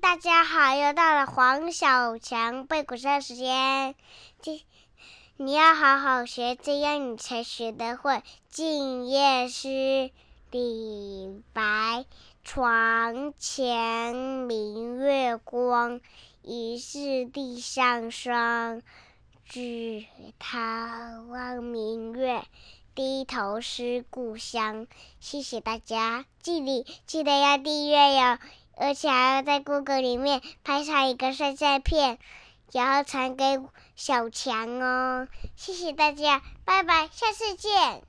大家好，又到了黄小强背古诗的时间。今你要好好学，这样你才学得会。《静夜思》李白：床前明月光，疑是地上霜。举头望明月，低头思故乡。谢谢大家，记得记得要订阅哟。而且还要在 Google 里面拍上一个帅帅片，然后传给小强哦。谢谢大家，拜拜，下次见。